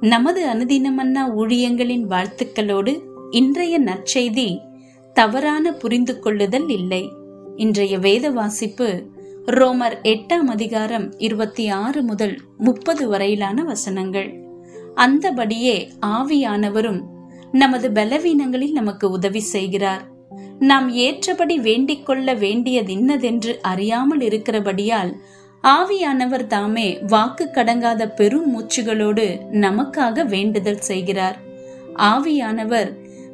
நமது அனுதினமன்னா ஊழியங்களின் வாழ்த்துக்களோடு இன்றைய நற்செய்தி தவறான புரிந்து கொள்ளுதல் இல்லை. இன்றைய வேத வாசிப்பு ரோமர் எட்டாம் அதிகாரம் இருபத்தி ஆறு முதல் முப்பது வரையிலான வசனங்கள். அந்தபடியே ஆவியானவரும் நமது பலவீனங்களில் நமக்கு உதவி செய்கிறார். நாம் ஏற்றபடி வேண்டிக் கொள்ள வேண்டியதின்னதென்று அறியாமல் இருக்கிறபடியால் ஆவியானவர் தாமே வாக்கு கடங்காத பெரும் மூச்சுகளோடு நமக்காக வேண்டுதல் செய்கிறார். ஆவியானவர்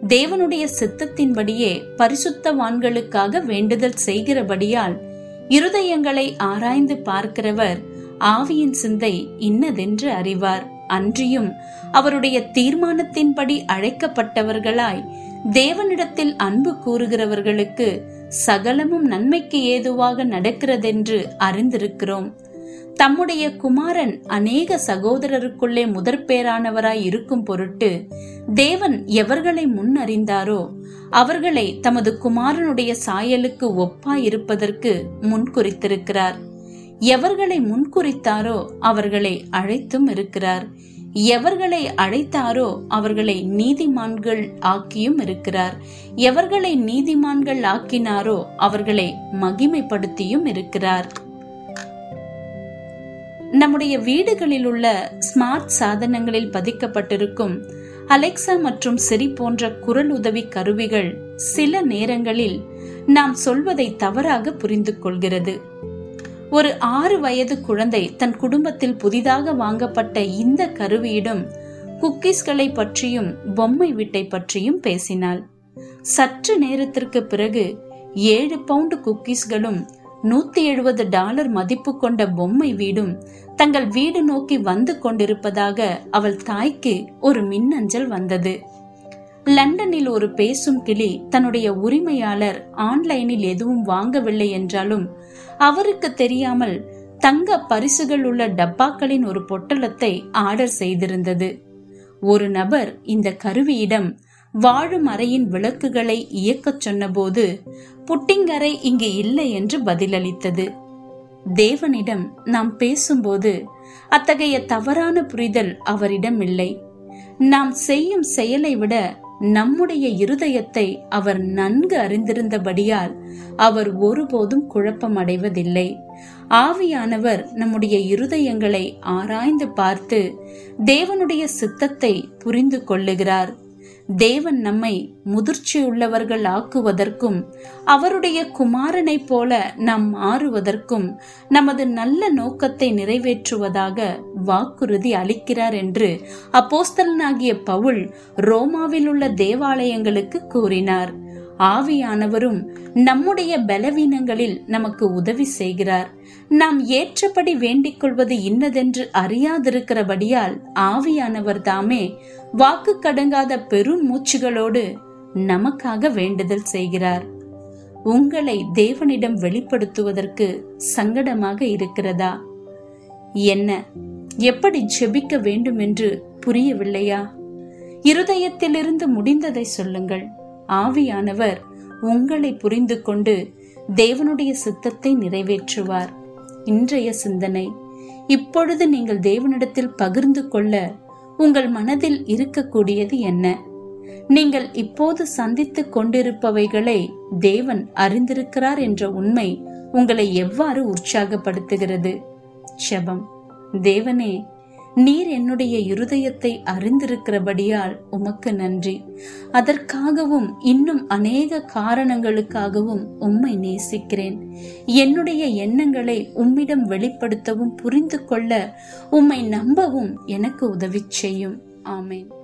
தேவனுடைய சித்தத்தின்படியே பரிசுத்தவான்களுக்காக வேண்டுதல் செய்கிறபடியால் இருதயங்களை ஆராய்ந்து பார்க்கிறவர் ஆவியின் சிந்தை இன்னதென்று அறிவார். அன்றியும் அவருடைய தீர்மானத்தின்படி அழைக்கப்பட்டவர்களாய் தேவனிடத்தில் அன்பு கூறுகிறவர்களுக்கு சகலமும் நன்மைக்கு ஏதுவாக நடக்கிறதென்று அறிந்திருக்கிறோம். தம்முடைய குமாரன் அநேக சகோதரருக்குள்ளே முதற்பேரானவராய் இருக்கும் பொருட்டு தேவன் எவர்களை முன்னறிந்தாரோ அவர்களை தமது குமாரனுடைய சாயலுக்கு ஒப்பாய் இருப்பதற்கு முன்குறித்திருக்கிறார். எவர்களை முன்குறித்தாரோ அவர்களை அழைத்தும் இருக்கிறார். எவர்களை அழைத்தாரோ அவர்களை நீதிமான்கள் ஆக்கியும் இருக்கிறார். எவர்களை நீதிமான்கள் ஆக்கினாரோ அவர்களை மகிமைப்படுத்தியும் இருக்கிறார். நம்முடைய வீடுகளில் உள்ள ஸ்மார்ட் சாதனங்களில் பதிக்கப்பட்டிருக்கும் அலெக்சா மற்றும் சிரி போன்ற குரல் உதவி கருவிகள் சில நேரங்களில் நாம் சொல்வதை தவறாக புரிந்து கொள்கிறது. ஒரு ஆறு வயது குழந்தை தன் குடும்பத்தில் புதிதாக வாங்கப்பட்ட இந்த கருவியிடம் குக்கீஸ்களை பற்றியும் பொம்மை வீட்டை பற்றியும் பேசினாள். சற்று நேரத்திற்கு பிறகு ஏழு பவுண்டு குக்கீஸ்களும் நூத்தி எழுபது டாலர் மதிப்பு கொண்ட பொம்மை வீடும் தங்கள் வீடு நோக்கி வந்து கொண்டிருப்பதாக அவள் தாய்க்கு ஒரு மின்னஞ்சல் வந்தது. லண்டனில் ஒரு பேசும் கிளி தன்னுடைய உரிமையாளர் ஆன்லைனில் எதுவும் வாங்கவில்லை என்றாலும் அவருக்கு தெரியாமல் தங்க பரிசுகள் உள்ள டப்பாக்களின் ஒரு பொட்டலத்தை ஆர்டர் செய்திருந்தது. ஒரு நபர் இந்த கருவியிடம் வாழும் அறையின் விளக்குகளை இயக்கச் சொன்னபோது புட்டிங்கரை இங்கு இல்லை என்று பதிலளித்தது. தேவனிடம் நாம் பேசும்போது அத்தகைய தவறான புரிதல் அவரிடம் இல்லை. நாம் செய்யும் செயலை விட நம்முடைய இருதயத்தை அவர் நன்கு அறிந்திருந்தபடியால் அவர் ஒருபோதும் குழப்பம் அடைவதில்லை ஆவியானவர் நம்முடைய இருதயங்களை ஆராய்ந்து பார்த்து தேவனுடைய சித்தத்தை புரிந்து கொள்ளுகிறார். தேவன் நம்மை முதிர்ச்சியுள்ளவர்கள் ஆக்குவதற்கும் அவருடைய குமாரனைப் போல நாம் மாறுவதற்கும் நமது நல்ல நோக்கத்தை நிறைவேற்றுவதாக வாக்குறுதி அளிக்கிறார் என்று அப்போஸ்தலனாகிய பவுல் ரோமாவில் உள்ள தேவாலயங்களுக்கு கூறினார். ஆவியானவரும் நம்முடைய பலவீனங்களில் நமக்கு உதவி செய்கிறார். நாம் ஏற்றபடி வேண்டிக் கொள்வது இன்னதென்று அறியாதிருக்கிறபடியால் ஆவியானவர் தாமே வாக்கு கடங்காத பெரும் மூச்சுகளோடு நமக்காக வேண்டுதல் செய்கிறார். உங்களை தேவனிடம் வெளிப்படுத்துவதற்கு சங்கடமாக இருக்கிறதா? என்ன எப்படி ஜெபிக்க வேண்டும் என்று புரியவில்லையா? இருதயத்திலிருந்து முடிந்ததை சொல்லுங்கள். ஆவியானவர் உங்களை புரிந்து கொண்டு தேவனுடைய சித்தத்தை நிறைவேற்றுவார். இன்றைய சிந்தனை இப்பொழுது நீங்கள் தேவனிடத்தில் பகிர்ந்து கொள்ள உங்கள் மனதில் இருக்கக்கூடியது என்ன? நீங்கள் இப்போது சந்தித்துக் கொண்டிருப்பவைகளை தேவன் அறிந்திருக்கிறார் என்ற உண்மை உங்களை எவ்வாறு உற்சாகப்படுத்துகிறது? செபம். தேவனே நீர் என்னுடைய இருதயத்தை அறிந்திருக்கிறபடியால் உமக்கு நன்றி. அதற்காகவும் இன்னும் அநேக காரணங்களுக்காகவும் உம்மை நேசிக்கிறேன். என்னுடைய எண்ணங்களை உம்மிடம் வெளிப்படுத்தவும் புரிந்து கொள்ள உம்மை நம்பவும் எனக்கு உதவி செய்யும். ஆமேன்.